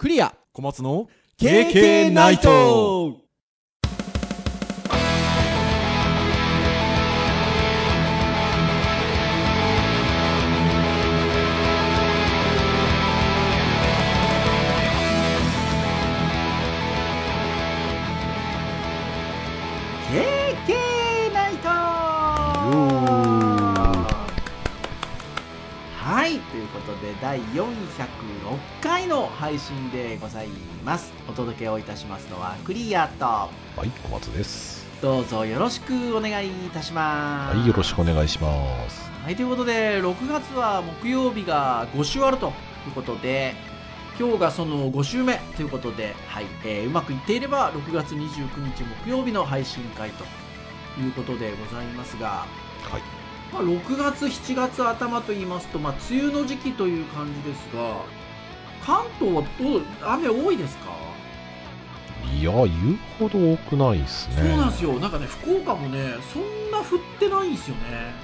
クリア。小松の KK ナイトことで第406回の配信でございますお届けをいたしますのはクリアとはい、小松です。どうぞよろしくお願いいたしますはい、よろしくお願いします。はいということで6月は木曜日が5週あるということで今日がその5週目ということで、はいえーうまくいっていれば6月29日木曜日の配信会ということでございますがはい。まあ、6月、7月頭と言いますと、まあ、梅雨の時期という感じですが、関東はどう雨多いですか、いや、言うほど多くないですね。そうなんですよ、なんかね、福岡もね、そんな降ってないんですよね。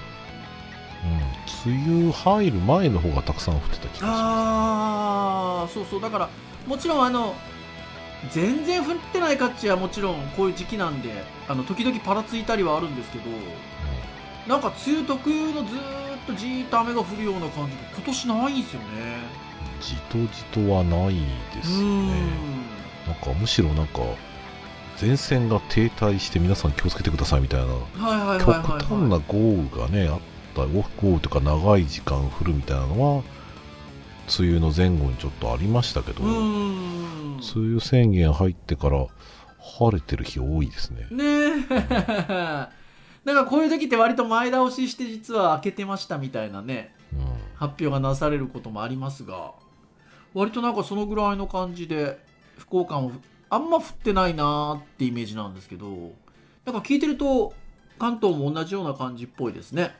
うん。梅雨入る前の方がたくさん降ってた気がしまあー、そうそう、だから、もちろん、あの、全然降ってないかっちはもちろんこういう時期なんで、あの時々パラついたりはあるんですけど、なんか梅雨特有のずーっとじーっと雨が降るような感じで、今年ないんですよね。す。じとじとはないですね。なんかむしろなんか、前線が停滞して皆さん気をつけてくださいみたいな、極はい。端な豪雨がね、あった、豪雨というか長い時間降るみたいなのは、梅雨の前後にちょっとありましたけど、梅ん。雨宣言入ってから晴れてる日多いですね。ねえ。なんかこういう時って割と前倒しして実は開けてましたみたいなね、うん。発表がなされることもありますが、割となんかそのぐらいの感じで、福岡もあんま降ってないなーってイメージなんですけど、なんか聞いてると関東も同じような感じっぽいですね。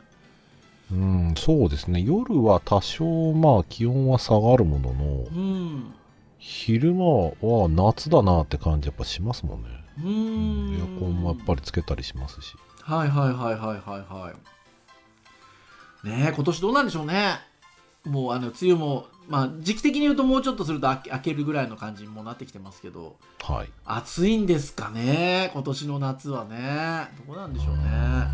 うん、そうですね。夜は多少、まあ、気温は下がるもののう、ん。昼間は夏だなって感じやっぱしますもんね。うーん。エアコンもやっぱりつけたりしますし。はいはいはいはいはいはい。ねえ、今年どうなんでしょうね。もうあの、梅雨も、まあ時期的に言うともうちょっとすると明けるぐらいの感じにもなってきてますけど、はい。暑いんですかね、今年の夏はね。どうなんでしょうね。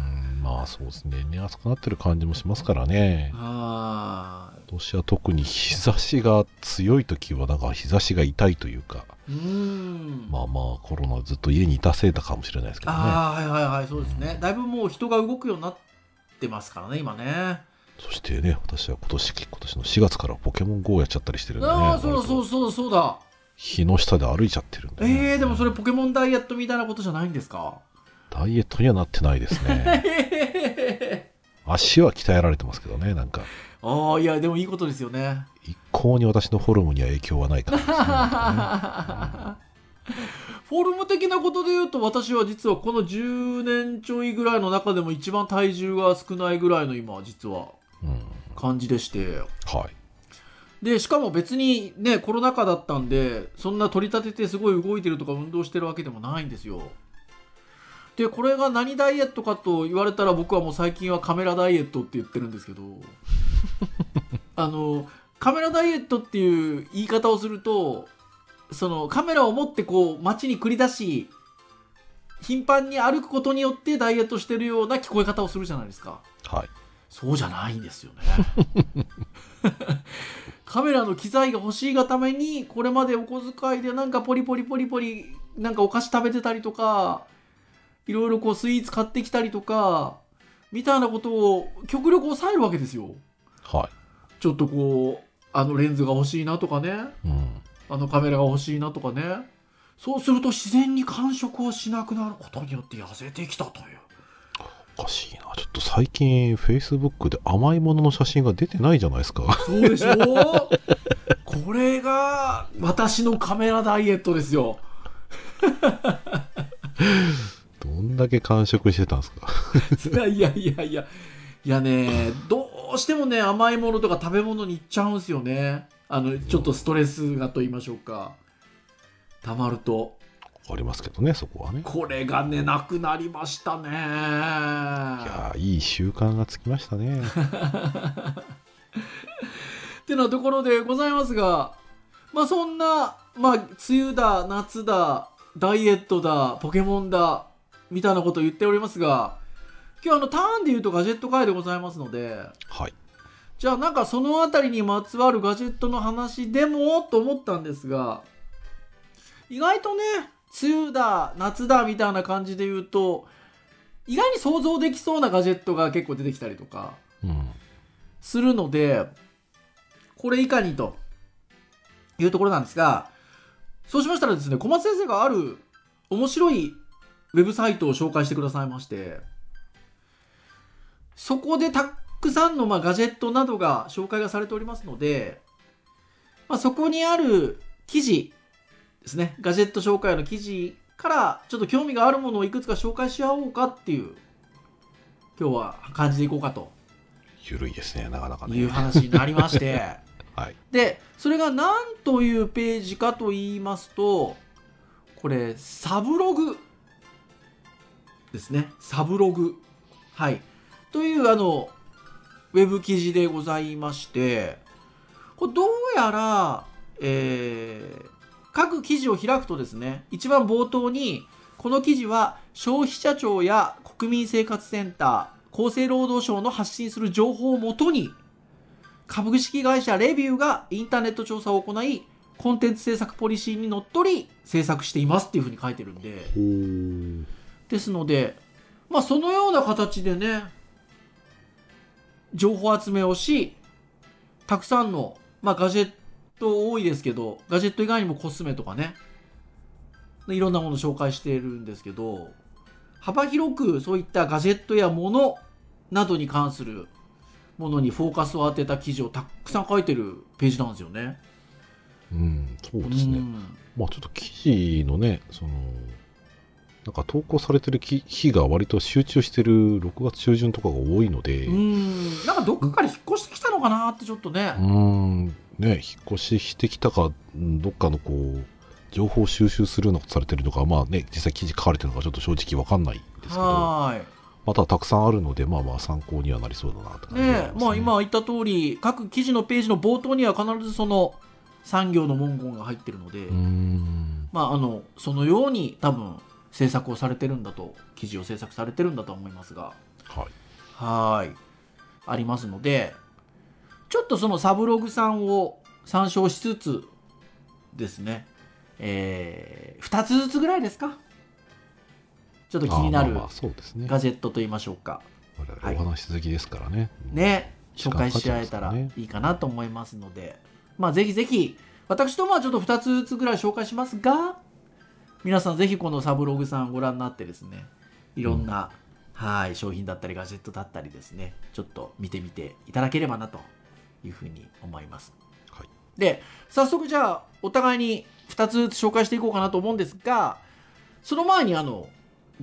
うんまあそうですね。ね、暑くなってる感じもしますからね。は今年は特に日差しが強い時は、なんか日差しが痛いというか、い。う。まあまあコロナずっと家にいたせいだかもしれないですけどね。ああ、はいはいはい、そうですね。だいぶもう人が動くようになってますからね、今ね。そしてね、私は今年、今年の4月からポケモン GO やっちゃったりしてるんでね。ああ、そうそうそうそうだ。日の下で歩いちゃってるんで、ね。ええー、でもそれポケモンダイエットみたいなことじゃないんですか？ダイエットにはなってないですね。足は鍛えられてますけどね、なんか。ああ、いや、でもいいことですよね。一向に私のフォルムには影響はない感じですねな フォルム的なことで言うと私は実はこの10年ちょいぐらいの中でも一番体重が少ないぐらいの今実はね。感じでしてうん。はい。でしかも別にねコロナ禍だったんでそんな取り立ててすごい動いてるとか運動してるわけでもないんですよでこれが何ダイエットかと言われたら僕はもう最近はカメラダイエットって言ってるんですけどあのカメラダイエットっていう言い方をするとそのカメラを持ってこう街に繰り出し頻繁に歩くことによってダイエットしてるような聞こえ方をするじゃないですかはい。そうじゃないんですよね。カメラの機材が欲しいがために、これまでお小遣いでなんかポリポリポリポリ、なんかお菓子食べてたりとか、いろいろこうスイーツ買ってきたりとか、みたいなことを極力抑えるわけですよ。はちょっとこう、あのレンズが欲しいなとかね、い。うん。あのカメラが欲しいなとかね。そうすると自然に感触をしなくなることによって痩せてきたという。おかしいな。ちょっと最近、Facebook で甘いものの写真が出てないじゃないですか。そうでしょこれが私のカメラダイエットですよ。どんだけ完食してたんですか。いやいやいやいや。いやね、どうしてもね、甘いものとか食べ物にいっちゃうんすよね。あの、ちょっとストレスがと言いましょうか。溜まると。ありますけどね、そこはね。これがね、なくなりましたね。いやーいい習慣がつきましたね。ってなところでございますが、まあそんなまあ梅雨だ夏だダイエットだポケモンだみたいなことを言っておりますが今日あのターンで言うとガジェット会でございますのではい。じゃあなんかその辺りにまつわるガジェットの話でもと思ったんですが意外とね梅雨だ夏だみたいな感じで言うと意外に想像できそうなガジェットが結構出てきたりとかうん。するのでこれいかにというところなんですがそうしましたらですね小松先生がある面白いウェブサイトを紹介してくださいましてそこでたくさんのまあガジェットなどが紹介がされておりますので、まあ、そこにある記事ですね。ガジェット紹介の記事からちょっと興味があるものをいくつか紹介し合おうかっていう今日は感じでいこうかと。ゆるいですね、なかなかね。いう話になりまして。はい。でそれが何というページかと言いますとこれサブログですね。サブログ。はいというあのウェブ記事でございましてこれどうやら、えー各記事を開くとですね一番冒頭にこの記事は消費者庁や国民生活センター厚生労働省の発信する情報をもとに株式会社レビューがインターネット調査を行いコンテンツ制作ポリシーにのっとり制作していますっていうふうに書いてるんで。ですのでまあそのような形でね情報集めをしたくさんの、まあ、ガジェット多いですけどガジェット以外にもコスメとかねいろんなものを紹介しているんですけど幅広くそういったガジェットやものなどに関するものにフォーカスを当てた記事をたくさん書いてるページなんですよね。うん、そうですね。うんまあちょっと記事のね、その、なんか投稿されてる日日が割と集中してる6月中旬とかが多いので、ううん。なんかどっかから引っ越してきたのかなってちょっとね。ーん、ね、引っ越ししてきたか、うんどっかのこう、情報収集するのかされてるのか、まあね、実際記事書かれてるのかちょっと正直わかんないんですけど、はーい。またたくさんあるので、まあまあ参考にはなりそうだなって感じではありね。え、まあ今言った通り、各記事のページの冒頭には必ずその産業の文言が入ってるので、うーん、まああの、そのように多分制作をされてるんだと、記事を制作されてるんだと思いますが、はい。はーい。ありますので、ちょっとそのサブログさんを参照しつつですね、えー、2つずつぐらいですか？ちょっと気になる。ガジェットと言いましょうか。お話し好きですからね。ね、紹時間介し合えたらいいかなと思いますので、まあぜひぜひ、私ともはちょっと2つずつぐらい紹介しますが、皆さんぜひこのサブログさんご覧になってですね、いろんな、はい、商品だったりガジェットだったりですね、ちょっと見てみていただければなというふうに思います。はい。で、早速じゃあ、お互いに2つ紹介していこうかなと思うんですが、その前にあの、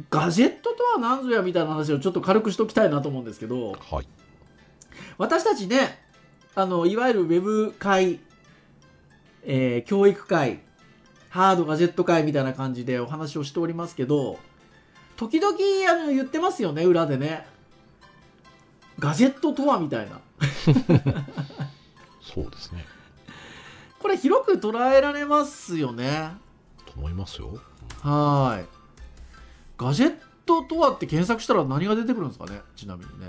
ガジェットとは何ぞやみたいな話をちょっと軽くしておきたいなと思うんですけど、はい。私たちね、あの、いわゆるウェブ会、えー教育会、ハードガジェット会みたいな感じでお話をしておりますけど、時々あの言ってますよね、裏でね。ガジェットとはみたいな。そうですね。これ広く捉えられますよね。と思いますよ。はーい。ガジェットとはって検索したら何が出てくるんですかねちなみにね。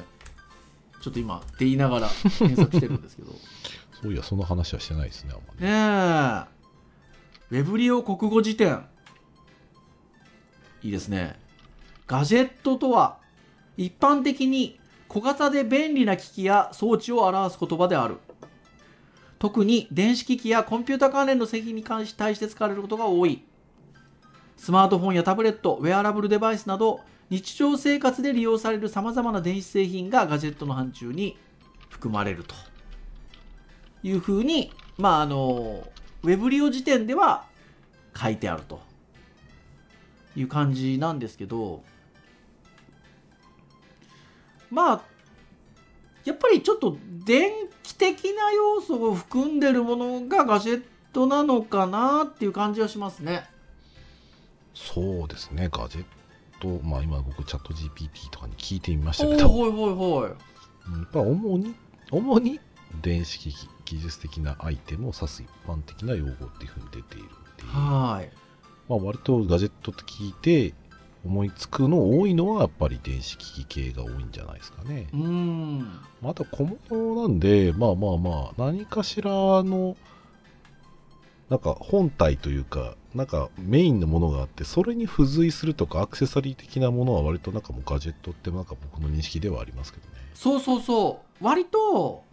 ちょっと今って言いながら検索してるんですけど。そういや、その話はしてないですね、あんまり。ねえ。ウェブリオ国語辞典。いいですね。ガジェットとは、一般的に小型で便利な機器や装置を表す言葉である。特に電子機器やコンピュータ関連の製品に関し対して使われることが多い。スマートフォンやタブレット、ウェアラブルデバイスなど、日常生活で利用される様々な電子製品がガジェットの範疇に含まれるというふうに、まああの、ウェブ利用時点では書いてあるという感じなんですけど、まあ、やっぱりちょっと電気的な要素を含んでるものがガジェットなのかなっていう感じはしますね。そうですね、ガジェット、まあ今僕、チャット GPT とかに聞いてみましたけど、ほいほいほい。うんやっぱ主に、主に電子機器、技術的なアイテムを指す一般的な用語っていうふうに出ているんはい。まあ、割とガジェットって聞いて思いつくの多いのはやっぱり電子機器系が多いんじゃないですかね。うん。また小物なんで、まあまあまあ、何かしらの、なんか本体というか、なんかメインのものがあって、それに付随するとかアクセサリー的なものは割となんかもうガジェットってなんか僕の認識ではありますけどね。そうそうそう。割と、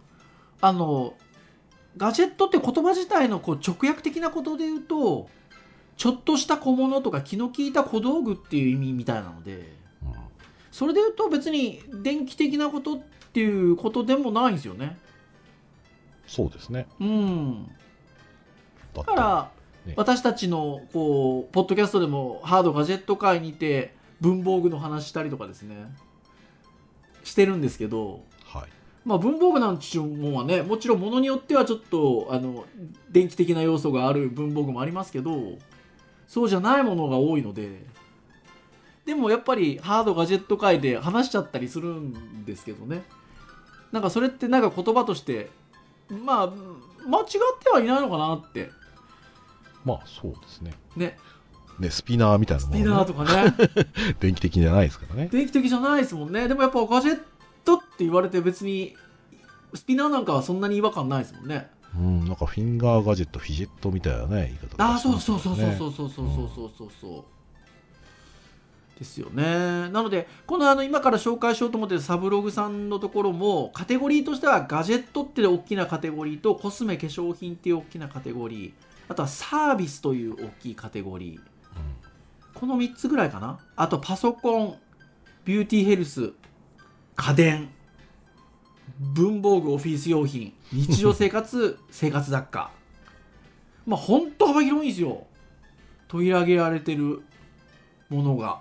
あの、ガジェットって言葉自体のこう直訳的なことで言うと、ちょっとした小物とか気の利いた小道具っていう意味みたいなので、うんそれで言うと別に電気的なことっていうことでもないんですよね。そうですね。うん。だから、ね私たちのこうポッドキャストでもハードガジェット界にて文房具の話したりとかですねしてるんですけどはい。まあ文房具なんちゅうもんはねもちろんものによってはちょっとあの電気的な要素がある文房具もありますけどそうじゃないものが多いのででもやっぱりハードガジェット界で話しちゃったりするんですけどね。なんかそれってなんか言葉としてまあ間違ってはいないのかなって。まあそうですね。ね。ね、スピナーみたいなスもの、ね、ピナーとかね。電気的じゃないですからね。電気的じゃないですもんね。でもやっぱガジェットって言われて別にスピナーなんかはそんなに違和感ないですもんね。うん、なんかフィンガーガジェット、フィジェットみたいなね、言い方ああそうそうそうそうねそうそうそうそうそうそうそう。ですよね。なのでこのあの今から紹介しようと思ってるサブログさんのところもカテゴリーとしてはガジェットっていう大きなカテゴリーとコスメ化粧品っていう大きなカテゴリー。あとはサービスという大きいカテゴリー。この3つぐらいかな。あとパソコンビューティーヘルス家電文房具オフィス用品日常生活 生活雑貨。まあほんと幅広いんですよ。取り上げられてるものが。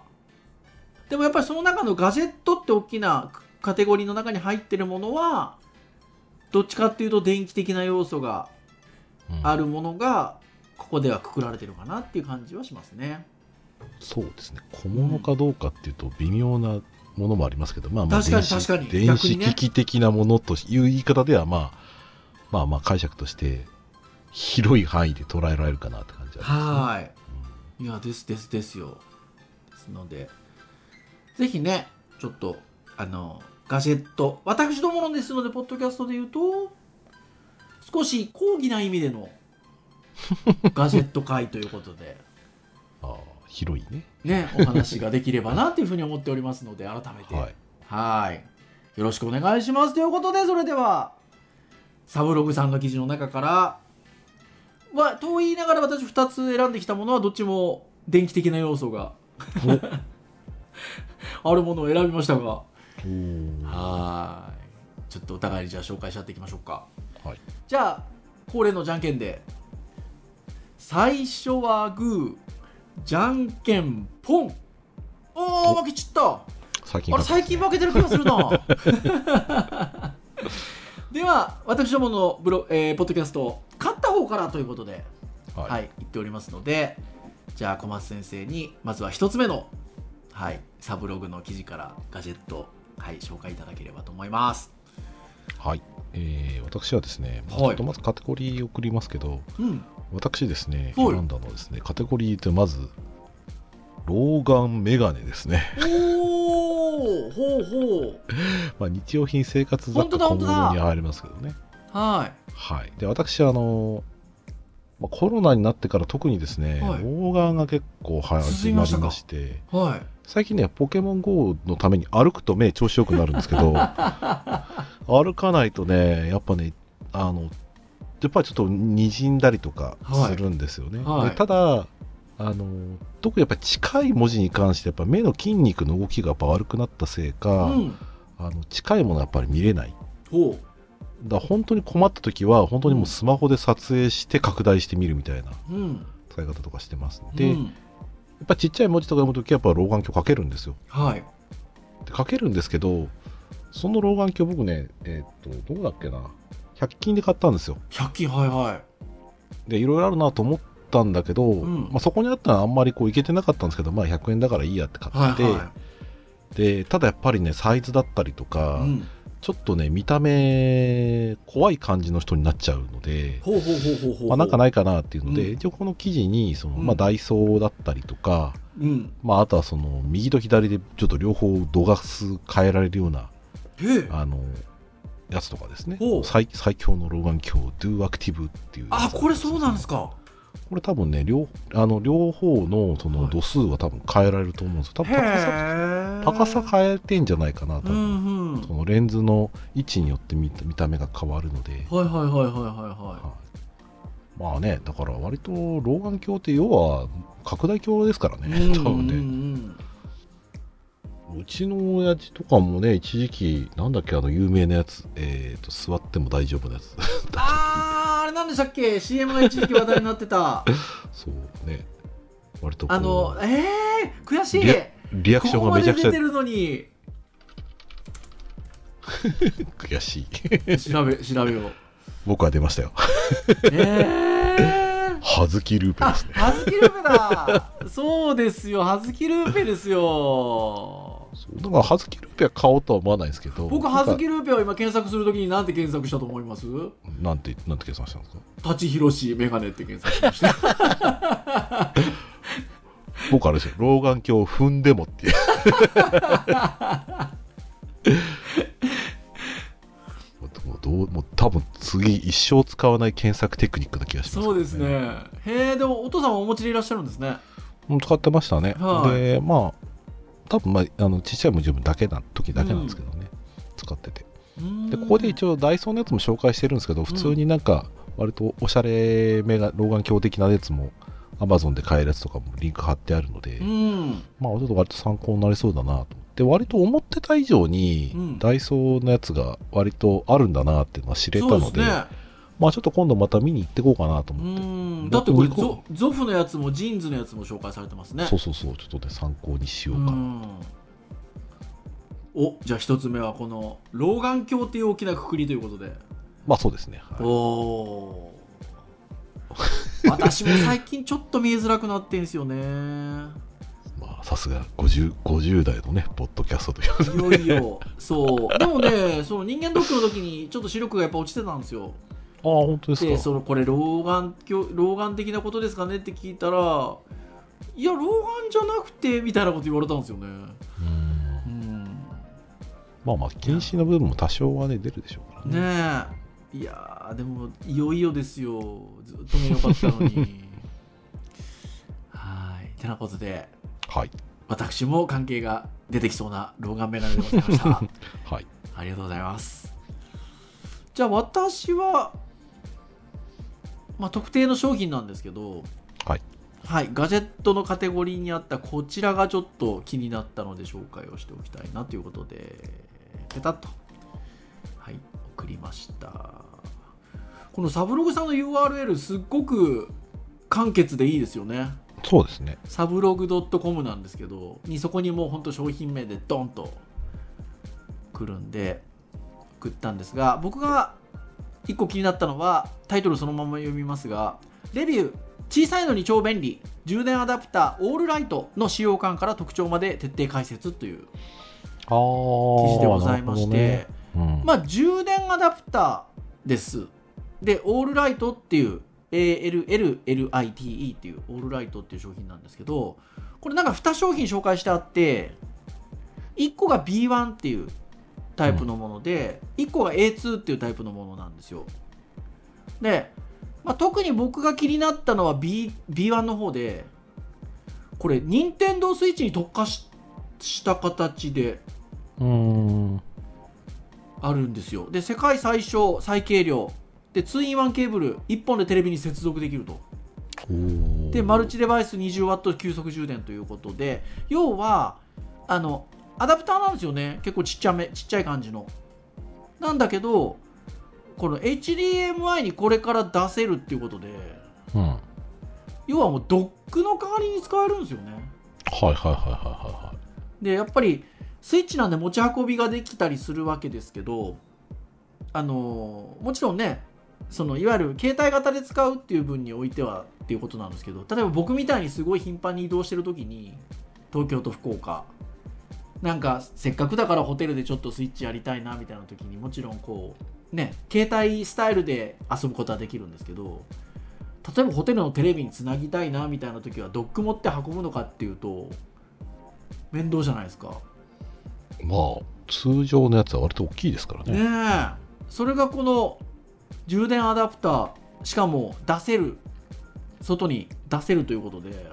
でもやっぱりその中のガジェットって大きなカテゴリーの中に入ってるものはどっちかっていうと電気的な要素がうん。あるものがここではくくられてるかなっていう感じはしますね。そうですね。小物かどうかっていうと微妙なものもありますけど、まあまあ確かに電子確かに電子機器的なものという言い方では、まあ、まあまあ解釈として広い範囲で捉えられるかなって感じはありますね。はい。いや、ですですですよ。ですので、ぜひね、ちょっと、あの、ガジェット、私どものですので、ポッドキャストで言うと、少し高義な意味でのガジェット会ということで、広いね。ね、お話ができればなというふうに思っておりますので、改めて、はい。はい。よろしくお願いします。ということで、それでは、サブログさんの記事の中から、まあ、と言いながら私2つ選んできたものは、どっちも電気的な要素が あるものを選びましたが、はい。ちょっとお互いにじゃあ紹介し合っていきましょうか。はい。じゃあ、恒例のじゃんけんで、最初はグー、じゃんけんポンおー、負けちった。最近あれ最近負けてる気がするな。では私どものブロ、えーポッドキャスト勝った方からということで、は。はいい言っておりますのでじゃあ小松先生にまずは一つ目の、はい、サブログの記事からガジェット、はい、紹介いただければと思います。はい。えー私はですね、まあはい。ちょっとまずカテゴリー送りますけど、うん私ですね、はい選んだのはですね、カテゴリーでまず、老眼メガネですね。おおほうほう まあ、日用品生活雑貨小だ本当だ物に入りますけどね。ははい。で、私、あの、まあ、コロナになってから特にですね、はい老眼が結構始まりまして、いはい最近ね、ポケモン GO のために歩くと目調子よくなるんですけど、歩かないとね、やっぱね、あの、やっぱりちょっと滲んだりとかはいするんですよね。はいでただ、あの、特にやっぱり近い文字に関して、やっぱ目の筋肉の動きがやっぱ悪くなったせいか、うんあの近いものはやっぱり見れない。ほだ本当に困った時は、本当にもうスマホで撮影して拡大してみるみたいな使い方とかしてます。で、うんやっぱちっちゃい文字とか読むときはやっぱ老眼鏡かけるんですよ。はいでかけるんですけど、その老眼鏡僕ね、えーっと、どうだっけな、100均で買ったんですよ。100均はいはい。で、いろいろあるなと思ったんだけど、ん。まあ、そこにあったのはあんまりこういけてなかったんですけど、まあ100円だからいいやって買って、はいはで、ただやっぱりね、サイズだったりとか、いうん。ちょっとね、見た目、怖い感じの人になっちゃうので、まあ、なんかないかなっていうので、うん。一応この記事に、その、うん。まあ、ダイソーだったりとか、うん。まあ、あとはその、右と左でちょっと両方度が数変えられるような、あの、やつとかですね。最最強の老眼鏡、Do Active っていうあこれそうなんですかこれ多分ね、両あの両方のそはいの度数は多分変えられると思うんですよ。多分へ高さえ高さ変えてんじゃないかな、多う分。んうんそのレンズの位置によって見た見た目が変わるので。はいはいはいはいはいははいまあね、だから割と老眼鏡って要は拡大鏡ですからいね、多分ね。うんうんうちの親父とかもね、一時期、なんだっけ、あの有名なやつ、えっ、と、座っても大丈夫なやつ。あーあれなんでしたっけ？CM が一時期話題になってた そうね。割とあのえー、悔しいリアクションがめちゃくちゃここまで出てるのに 悔しい。調べ調べよう僕は出ましたよ。えー、はずきルーペあですね。ハズキルーペだ。そうですよ。ハズキルーペですよ。だから、はずきルーペは買おうとは思わないんですけど、僕ハズキルーペを今検索するときに何て検索したと思います？なんて、なんて計算したんですか？舘ひろしメガネって検索しました。僕あれですよ、老眼鏡を踏んでもっていう。もうどうもう多分次一生使わない検索テクニックな気がします、そうですね。へえでもお父さんはお持ちでいらっしゃるんですね。うん使ってましたね。はい。で、まあ、多分まあ、あのちっちゃい文字だけな時だけなんですけどね、使ってて。で、ここで一応応ダイソーのやつも紹介してるんですけど、普通になんか、割とおしゃれめが老眼鏡的なやつも、Amazon で買えるやつとかもリンク貼ってあるので、うん。まあ、ちょっと割と参考になりそうだなと思って、割と思ってた以上に、うん。ダイソーのやつが割とあるんだなっていうのは知れたので、ね。まあちょっと今度また見に行ってこうかなとう思って、ん。だってこれ僕ゾゾフのやつもジーンズのやつも紹介されてますね。そうそうそう、ちょっとね、参考にしようかな。うん。おじゃあ一つ目はこの老眼鏡っていう大きなくくりということで。まあそうですね。はい。おおー。私も最近ちょっと見えづらくなってんすよねまあさすが50、50代のね、ポッドキャストという。いよいよ。そう。でもねその人間ドックの時にちょっと視力がやっぱ落ちてたんですよ。ああ、本当ですか？でそのこれ老眼鏡老眼的なことですかねって聞いたらいや老眼じゃなくてみたいなこと言われたんですよね。うん。うん。まあまあ、禁止の部分も多少はね、出るでしょうからね。ねえ。いやーでもいよいよですよ。ずっと目良かったのに。はい。てなことではい。私も関係が出てきそうな老眼メガネでございました。はい。ありがとうございます。じゃあ私は、まあ、特定の商品なんですけどはい。はい、ガジェットのカテゴリーにあったこちらがちょっと気になったので紹介をしておきたいなということでペタッと。はい。送りました。このサブログさんの URL すっごく簡潔でいいですよねそうですね。サブログ .com なんですけどにそこにもうほんと商品名でドンと来るんで送ったんですが僕が1個気になったのはタイトルそのまま読みますがレビュー小さいのに超便利充電アダプターオールライトの使用感から特徴まで徹底解説という。記事でございまして、ねうん、まあ充電アダプターですでオールライトっていう ALLLITE っていうオールライトっていう商品なんですけどこれなんか2商品紹介してあって1個が B1 っていうタイプのもので、1個が A2 っていうタイプのものなんですよ。で、まあ、特に僕が気になったのは B B1 の方でこれ任天堂スイッチに特化しした形でうーん。あるんですよ。で世界最小最軽量で 2in1 ケーブル1本でテレビに接続できると。でマルチデバイス 20W 急速充電ということで要はあのアダプターなんですよね。結構ちっちゃめちっちゃい感じの。なんだけどこの HDMI にこれから出せるっていうことでうん。はい要はもうドックの代わりに使えるんですよね。はいはいはいはでやっぱりスイッチなんで持ち運びができたりするわけですけどあのもちろんねそのいわゆる携帯型で使うっていう分においてはっていうことなんですけど例えば僕みたいにすごい頻繁に移動してる時に東京と福岡なんかせっかくだからホテルでちょっとスイッチやりたいなみたいな時にもちろんこうね携帯スタイルで遊ぶことはできるんですけど例えばホテルのテレビにつなぎたいなみたいな時はドック持って運ぶのかっていうと面倒じゃないですか。まあ通常のやつは割と大きいですからね。ねえ。それがこの充電アダプターしかも出せる外に出せるということで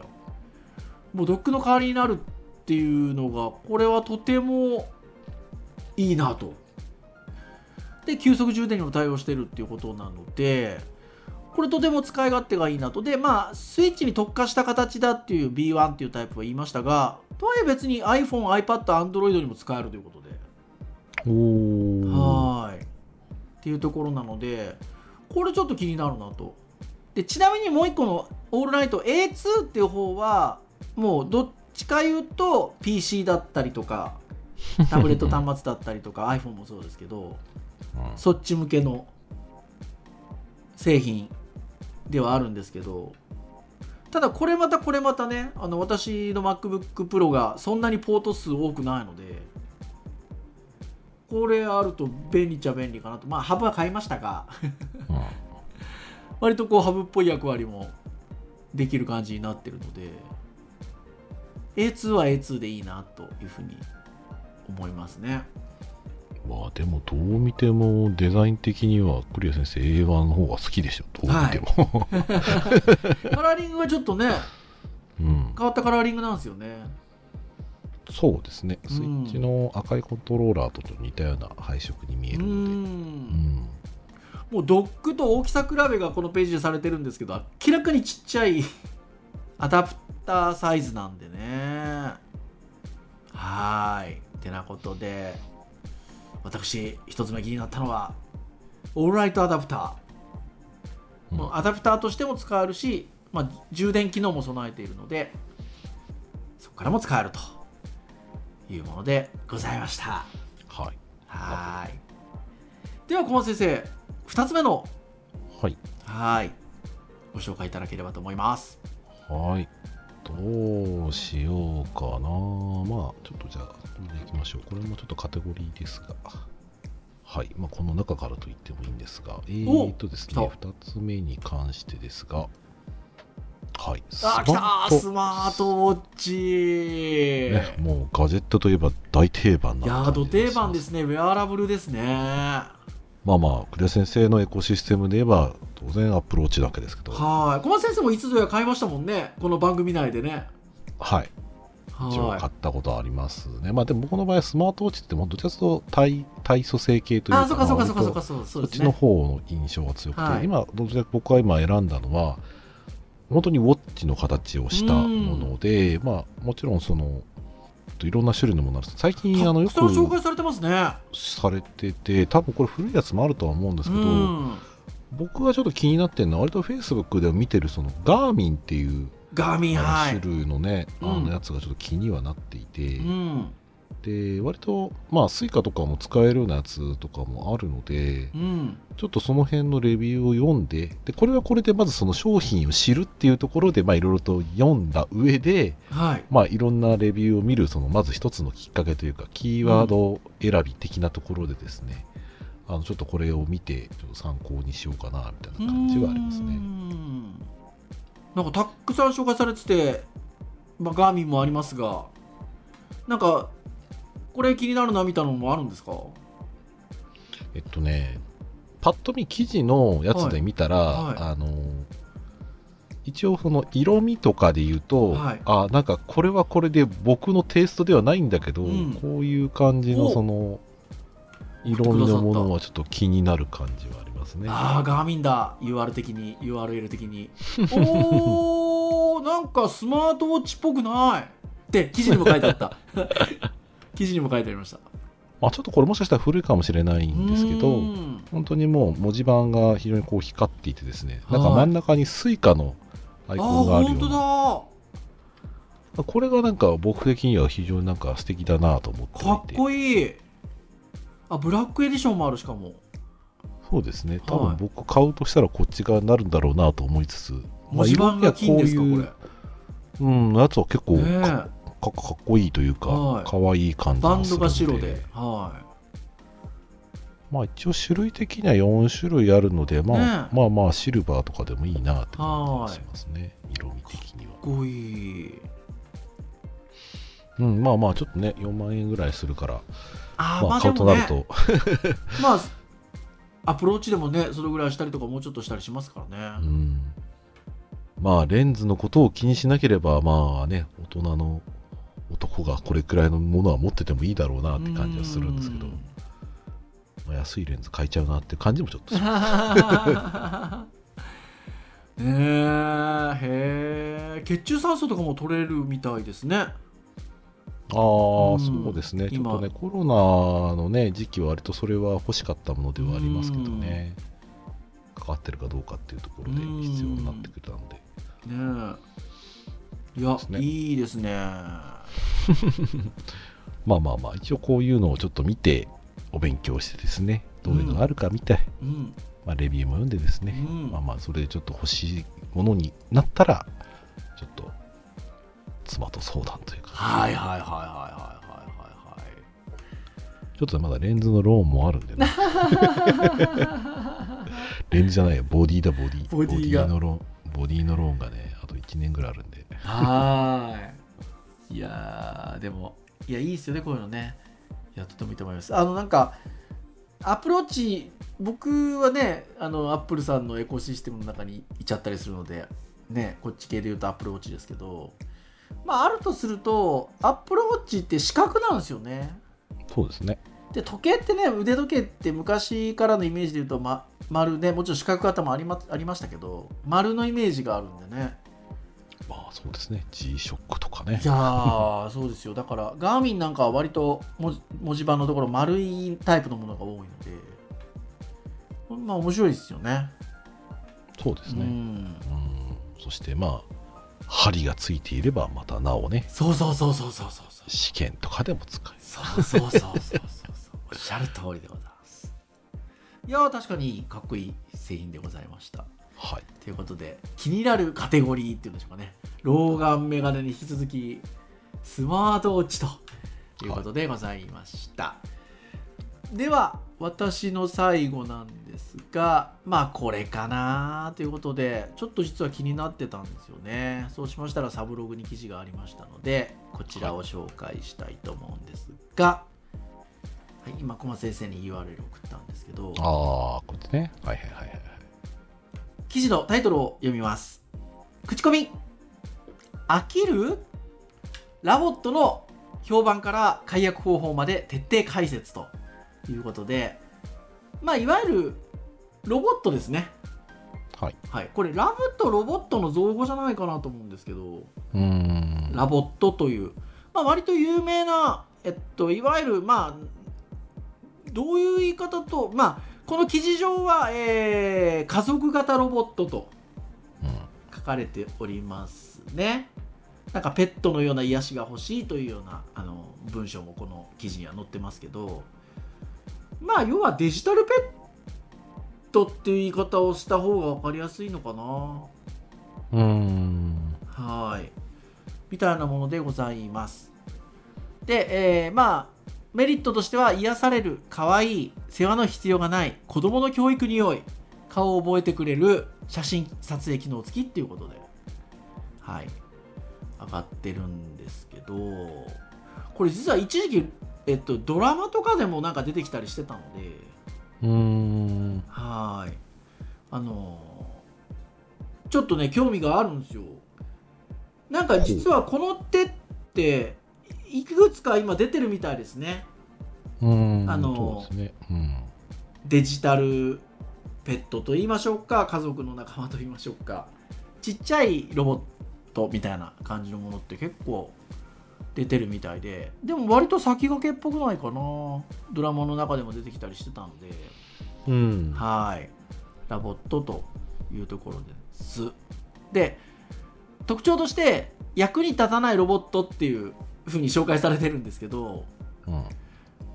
もうドックの代わりになるっていうのがこれはとてもいいなと。で急速充電にも対応してるっていうことなのでこれとても使い勝手がいいなと。でまあスイッチに特化した形だっていう B1 っていうタイプは言いましたがとはいえ別に iPhone、iPad、Android にも使えるということで。おー。はーい。っていうところなので、これちょっと気になるなと。で、ちなみにもう一個のオールナイト A2 っていう方は、もうどっちか言うと PC だったりとか、タブレット端末だったりとか iPhone もそうですけど、うんそっち向けの製品ではあるんですけど、ただこれまたこれまたね、あの私の MacBook Pro がそんなにポート数多くないので、これあると便利っちゃ便利かなと。まあハブは買いましたが、うん 割とこうハブっぽい役割もできる感じになってるので、A2 は A2 でいいなというふうに思いますね。まあでもどう見てもデザイン的にはクリア先生 A1 の方が好きでしょどう見ても、カラーリングがちょっとね、うん、変わったカラーリングなんですよね。そうですねうんスイッチの赤いコントローラーとちょっと似たような配色に見えう。るので、うんんもうドックと大きさ比べがこのページでされてるんですけど、明らかにちっちゃい アダプターサイズなんでね。はーい。てなことで、私、一つ目気になったのは、オールライトアダプター。うんアダプターとしても使えるし、まあ、充電機能も備えているので、そこからも使えるというものでございました。はい。はーい。では、小松先生、2つ目の、はい。はーい、ご紹介いただければと思います。はい。どうしようかな。まあちょっとじゃあこれでいきましょう。これもちょっとカテゴリーですが。はい。まあこの中からと言ってもいいんですが。えーとですね来2つ目に関してですがはいスあー、来たスマートウォッチ、ね、もうガジェットといえば大定番いやど定番ですね。ウェアラブルですね。まあまあ、クリア先生のエコシステムで言えば、当然アプローチだけですけど、はい。小松先生もいつぞや買いましたもんね。この番組内でね。はい、一応は買ったことありますね。まあでも僕の場合、スマートウォッチってもうどちらかというと体体組成系というか、あー、そっかそっかそっかそっまあか、そうそっちの。方の印象が強くて、はい今、どちらか僕が今選んだのは、本当にウォッチの形をしたもので、まあもちろんその、いろんな種類のものなんです最近あのよく紹介されてますね。されてて多分これ古いやつもあるとは思うんですけど、うん。僕がちょっと気になってるのは割とフェイスブックでも見てるその Garmin っていう Garmin、はい。種類のね、うんあのやつがちょっと気にはなっていて、うん。で割とまあ Suica とかも使えるようなやつとかもあるのでうん。ちょっとその辺のレビューを読んででこれはこれでまずその商品を知るっていうところでまあいろいろと読んだ上ではい。まあいろんなレビューを見るそのまず一つのきっかけというかキーワード選び的なところでですね、あのちょっとこれを見てちょっと参考にしようかなみたいな感じはありますうね。んなんかたくさん紹介されてて、まあ、ガーミンもありますがなんかこれ気になるなみたいなのもあるんですか？えっとね、パッと見記事のやつで見たら、はいはい。あの、一応その色味とかで言うと、はい。あ、なんかこれはこれで僕のテイストではないんだけど、うん。こういう感じのおその、色味のものはちょっと気になる感じはありますね。ああ Garminだ。UR 的に URL 的に。おーなんかスマートウォッチっぽくない。って記事にも書いてあった記事にも書いてありました。まあ、ちょっとこれもしかしたら古いかもしれないんですけど、ん。本当にもう文字盤が非常にこう光っていてですね、はい。なんか真ん中にスイカのアイあコンがあるよ本当うなだ。これがなんか僕的には非常になんか素敵だなと思っていて。かっこいい。あブラックエディションもあるしかも。そうですね。多はい。分僕買うとしたらこっち側になるんだろうなと思いつつ、文字盤が金ですかこれ。ういううんやつは結構かかっこいいというか、はい。可愛い感じバンドが白で、はまあ一応種類的には4種類あるので、まあ、ねまあまあシルバーとかでもいいなって感じがしますね。色味的には。かっこいい。うんまあまあちょっとね4万円ぐらいするからあー、ままあ買うとなる、と、まあ、アプローチでもね、それぐらいしたりとか、もうちょっとしたりしますからね。うん。まあレンズのことを気にしなければまあね大人の男がこれくらいのものは持っててもいいだろうなって感じはするんですけどう、ん。まあ安いレンズ買いちゃうなって感じもちょっとします。ねえへえ。血中酸素とかも取れるみたいですね。ああ、うん。そうですね。ちょっ今とね、コロナのね、時期は割とそれは欲しかったものではありますけどね。かかってるかどうかっていうところでうん。必要になってくるので。ねえ。いやね。いいですね まあまあまあ、一応こういうのをちょっと見て、お勉強してですね、どういうのがあるか見て、うん。まあレビューも読んでですね、うん。まあまあ、それでちょっと欲しいものになったら、ちょっと、妻と相談というか、はいはいはいはいはいはいはいちょっとまだレンズのローンもあるんでね。レンズじゃないよ、ボディだ、ボディ。ボディが。のローン、ボディのローンがね、あと1年ぐらいあるんで。はーいいやーでもいやいいですよねこういうのね。いやとてもいいと思います。あのなんかアプローチ僕はねあのアップルさんのエコシステムの中にいっちゃったりするのでねこっち系で言うとアップルウォッチですけどまああるとするとアップルウォッチって四角なんですよね。そうですね。で時計ってね腕時計って昔からのイメージで言うと、ま、丸ねもちろん四角型もありまありましたけど丸のイメージがあるんでね。まあそうですね。G-SHOCK とかねい。やーそうですよだからガーミンなんかは割と文字文字盤のところ丸いタイプのものが多いのでまあ面白いですよねうそうですね。うん。んそしてまあ、針がついていれば、またなおね、そうそうそうそうそうそうそう試験とかでも使える。そうそうそうそうそうそうおっしゃる通りでございますいやー確かにかっこいい製品でございましたはい。ということで気になるカテゴリーっていうんでしょうかね老眼メガネに引き続きスマートウォッチということでございました、では私の最後なんですがまあこれかなということでちょっと実は気になってたんですよねそうしましたらサブログに記事がありましたのでこちらを紹介したいと思うんですが、はい、今駒先生に URL 送ったんですけどああ、こっちね。はいはいはいはい。記事のタイトルを読みます。口コミ。飽きるLOVOTの評判から解約方法まで徹底解説ということでまあいわゆるロボットですね。はい。はい。これラブとロボットの造語じゃないかなと思うんですけど。うーん。 LOVOTという、まあ、割と有名な、えっと、いわゆる、まあ、どういう言い方と、まあ、この記事上は、えー家族型ロボットとうん書かれておりますね。なんかペットのような癒しが欲しいというようなあの文章もこの記事には載ってますけど、まあ、要はデジタルペットっていう言い方をした方が分かりやすいのかな。うーん。はい。みたいなものでございます。で、えーまあ、メリットとしては癒される、可愛い、世話の必要がない、子供の教育に良い、顔を覚えてくれる写真撮影機能付きっていうことで、はい。上がってるんですけど、これ実は一時期、えっと、ドラマとかでもなんか出てきたりしてたので、うーん。はい。あのーちょっとね、興味があるんですよ。なんか実はこの手って、いくつか今出てるみたいですね。うーん。あのね。うん。デジタルペットと言いましょうか、家族の仲間と言いましょうか。ちっちゃいロボットみたいな感じのものって結構出てるみたいで、でも割と先駆けっぽくないかな。ドラマの中でも出てきたりしてたので。うん。はい。ラボットというところです。で、特徴として、役に立たないロボットっていう風に紹介されてるんですけど、うん。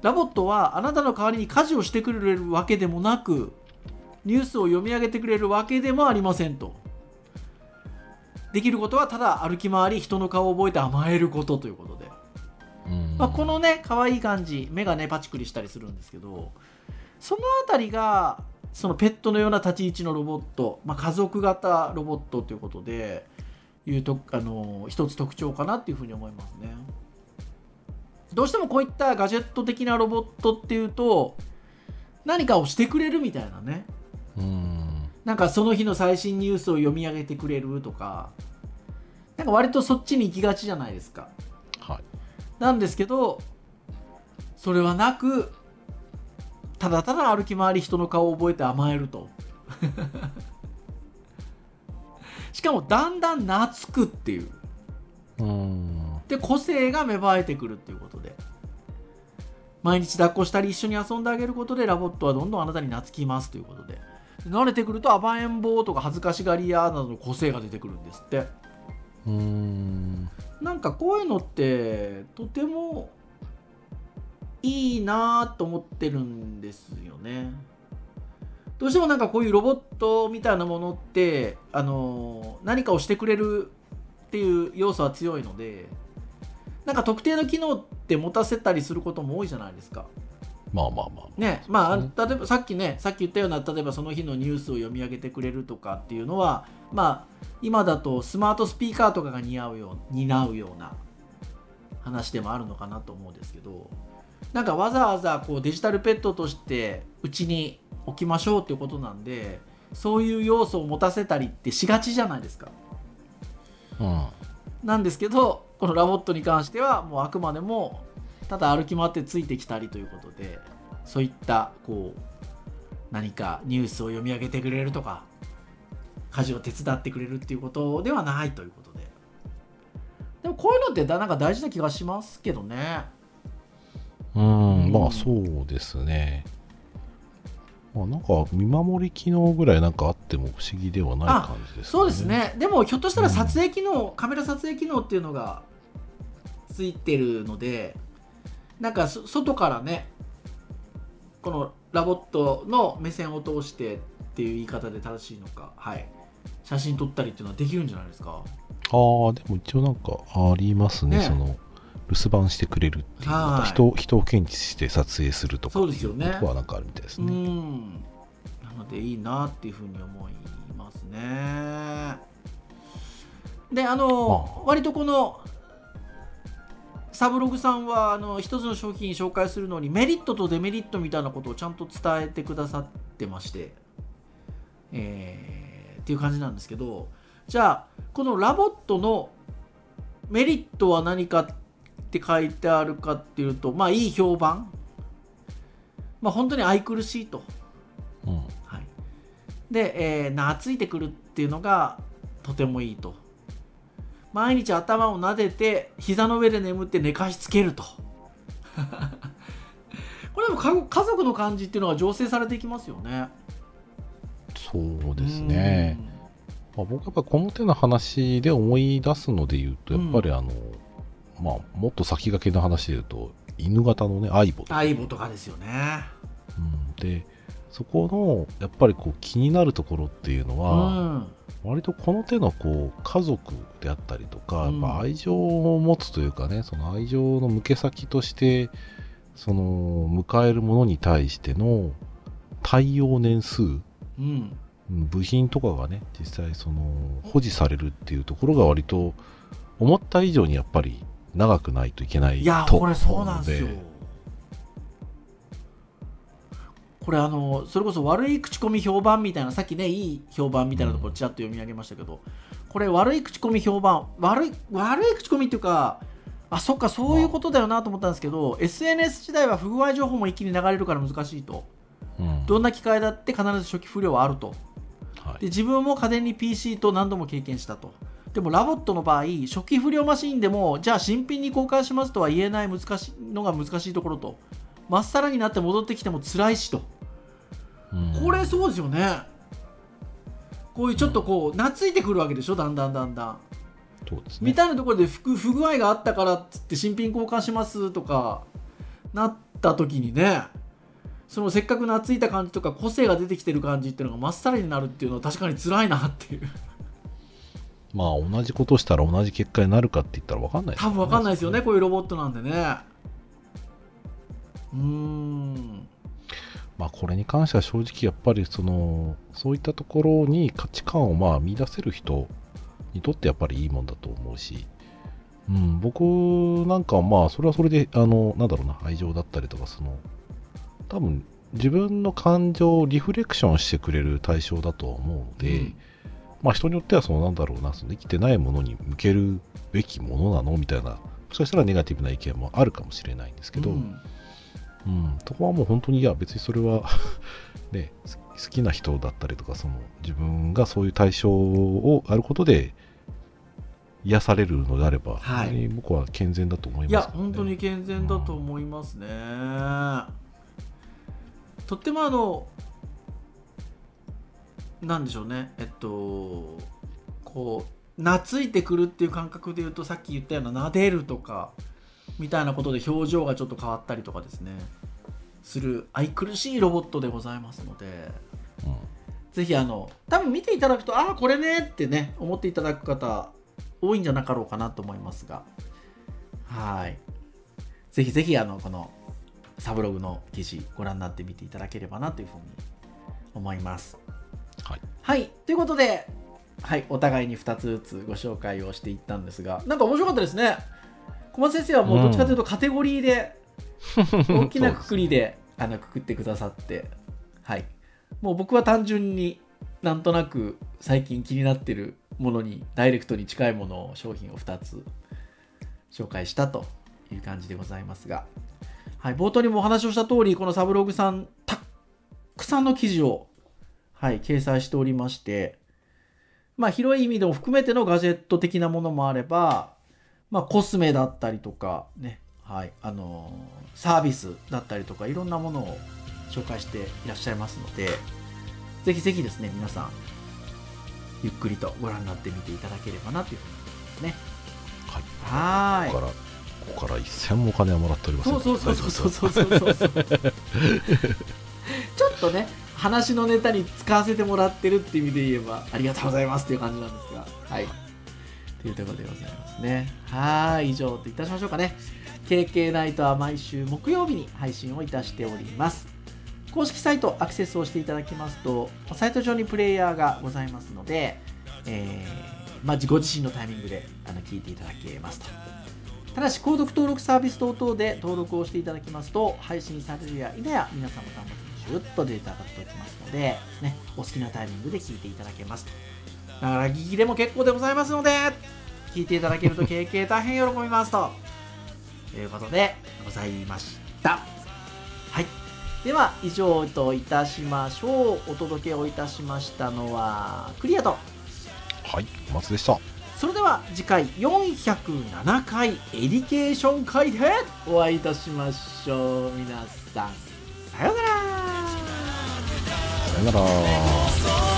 LOVOTはあなたの代わりに家事をしてくれるわけでもなく、ニュースを読み上げてくれるわけでもありませんと。できることはただ歩き回り人の顔を覚えて甘えることということで。まあ、このね可愛い感じ目がねパチクリしたりするんですけどそのあたりがそのペットのような立ち位置のロボット、まあ、家族型ロボットということでいうとあの一つ特徴かなっていうふうに思いますねどうしてもこういったガジェット的なロボットっていうと何かをしてくれるみたいなね。うん。なんかその日の最新ニュースを読み上げてくれるとか。なんか割とそっちに行きがちじゃないですか。はい。なんですけどそれはなくただただ歩き回り人の顔を覚えて甘えると。しかもだんだん懐くっていう。うん。で個性が芽生えてくるっていう毎日抱っこしたり一緒に遊んであげることでラボットはどんどんあなたに懐きますということで。で慣れてくると甘えん坊とか恥ずかしがり屋などの個性が出てくるんですって。うん。なんかこういうのってとてもいいなと思ってるんですよね。どうしてもなんかこういうロボットみたいなものってあの何かをしてくれるっていう要素は強いのでなんか特定の機能って持たせたりすることも多いじゃないですか。まあまあまあねまあ、そう例えばさっきねさっき言ったような例えばその日のニュースを読み上げてくれるとかっていうのはまあ今だとスマートスピーカーとかが似合うよう担うような話でもあるのかなと思うんですけどなんかわざわざこうデジタルペットとしてうちに置きましょうっていうことなんでそういう要素を持たせたりってしがちじゃないですか。うんなんですけどこのラボットに関してはもうあくまでもただ歩き回ってついてきたりということでそういったこう何かニュースを読み上げてくれるとか家事を手伝ってくれるっていうことではないということででもこういうのってだなんか大事な気がしますけどねうん、まあそうですね。まあなんか見守り機能ぐらいなんかあっても不思議ではない感じですね。そうです。ねでもひょっとしたら撮影機能、カメラ撮影機能っていうのがついてるのでなんかそ外からねこのラボットの目線を通してっていう言い方で正しいのかはい写真撮ったりっていうのはできるんじゃないですか？ああ、でも一応なんかありますね。ねその留守番してくれるっていう、はい。また人人を検知して撮影するとかそうですよね。はなんかあるみたいですうね。ん。なのでいいなっていうふうに思いますね。であの、まあ。割とこのサブログさんはあの一つの商品紹介するのにメリットとデメリットみたいなことをちゃんと伝えてくださってまして、えーっていう感じなんですけどじゃあこのラボットのメリットは何かって書いてあるかっていうとまあいい評判。まあ本当に愛くるしいと、うん。はい、で、えー懐いてくるっていうのがとてもいいと。毎日頭を撫でて膝の上で眠って寝かしつけると。これでもか家族の感じっていうのが醸成されていきますよね。そうですね。まあ、僕はやっぱこの手の話で思い出すので言うと、やっぱりあの、まあ、もっと先駆けの話で言うと、犬型のね、アイボとか、相棒とかですよね。うん、で、そこの、やっぱりこう気になるところっていうのうは、ん。割とこの手のこう家族であったりとか、うん。やっぱ愛情を持つというかね、その愛情の向け先として、その迎えるものに対しての対応年数、うんうん。部品とかがね、実際その保持されるっていうところが割と思った以上にやっぱり長くないといけないいやとこれそうなんですよ。これあのそれこそ悪い口コミ評判みたいなさっきねいい評判みたいなところちらっと読み上げましたけど、これ悪い口コミ評判悪い悪い口コミっていうかあそっかそういうことだよなと思ったんですけど SNS 時代は不具合情報も一気に流れるから難しいと。うん。どんな機械だって必ず初期不良はあると。はい。で自分も家電に PC と何度も経験したとでもラボットの場合初期不良マシンでもじゃあ新品に交換しますとは言えない難しいのが難しいところとまっさらになって戻ってきても辛いしと。うん。これそうですよね。こういうちょっとこう懐いてくるわけでしょ？だんだんだんだん。そうですね。みたいなところで不不具合があったからっつって新品交換しますとかなった時にねそのせっかく懐いた感じとか個性が出てきてる感じっていうのがまっさらになるっていうのは確かに辛いなっていうまあ同じことしたら同じ結果になるかって言ったら分かんないです多分わかんないですよねこういうロボットなんでね。うーん。まあこれに関しては正直やっぱりそのそういったところに価値観をまあ見出せる人にとってやっぱりいいもんだと思うし、うん、僕なんかはまあそれはそれであのなんだろうな愛情だったりとかその多分自分の感情をリフレクションしてくれる対象だとは思うので、うんまあ人によってはそのなんだろうなその生きてないものに向けるべきものなの？みたいなもしかしたらネガティブな意見もあるかもしれないんですけど、うん。うん、そこはもう本当にいや別にそれは ねす好きな人だったりとかその自分がそういう対象をあることで癒されるのであれば、はい。本当に僕は健全だと思いいやますけどね、本当に健全だと思いますね、とってもあのなんでしょうね。えっとこう懐いてくるっていう感覚で言うとさっき言ったような撫でるとかみたいなことで表情がちょっと変わったりとかですね。する愛くるしいロボットでございますのでうん。ぜひあの多分見ていただくとああこれねってね思っていただく方多いんじゃなかろうかなと思いますが。はい。ぜひぜひあのこのサブログの記事ご覧になってみていただければなというふうに思いますはい。はい。ということではい。お互いに2つずつご紹介をしていったんですがなんか面白かったですね。小松先生はもうどっちかというとカテゴリーで 大きなくくりであのくくってくださってはい。もう僕は単純になんとなく最近気になってるものにダイレクトに近いものを商品を2つ紹介したという感じでございますが、はい、冒頭にもお話をした通りこのサブログさんたくさんの記事を、はい、掲載しておりまして、まあ、広い意味でも含めてのガジェット的なものもあれば、まあ、コスメだったりとか、ね、はい、あのー、サービスだったりとか、いろんなものを紹介していらっしゃいますので、ぜひぜひですね、皆さん、ゆっくりとご覧になってみていただければなというふうに思いますね。はい。はいここから、ここから一銭もお金はもらっております、そうそうそうそうそうそうそう。ちょっとね、話のネタに使わせてもらってるっていう意味で言えばありがとうございますっていう感じなんですが。はい。というところでございますね。はい以上といたしましょうかね。KK ナイトは毎週木曜日に配信をいたしております。公式サイトアクセスをしていただきますとサイト上にプレイヤーがございますので、えーまあ、ご自身のタイミングであの聞いていただけますと。ただし、購読登録サービス等々で登録をしていただきますと、配信されるや否や皆さんの端末にシュッとデータが届きますので、ね、お好きなタイミングで聞いていただけますと。だから、聞きでも結構でございますので、聞いていただけると経験大変喜びますと。いうことでございました。はい。では、以上といたしましょう。お届けをいたしましたのは、クリアと。はい小松でしたそれでは次回407回 Education 会でお会いいたしましょう皆さんさようならさよなら。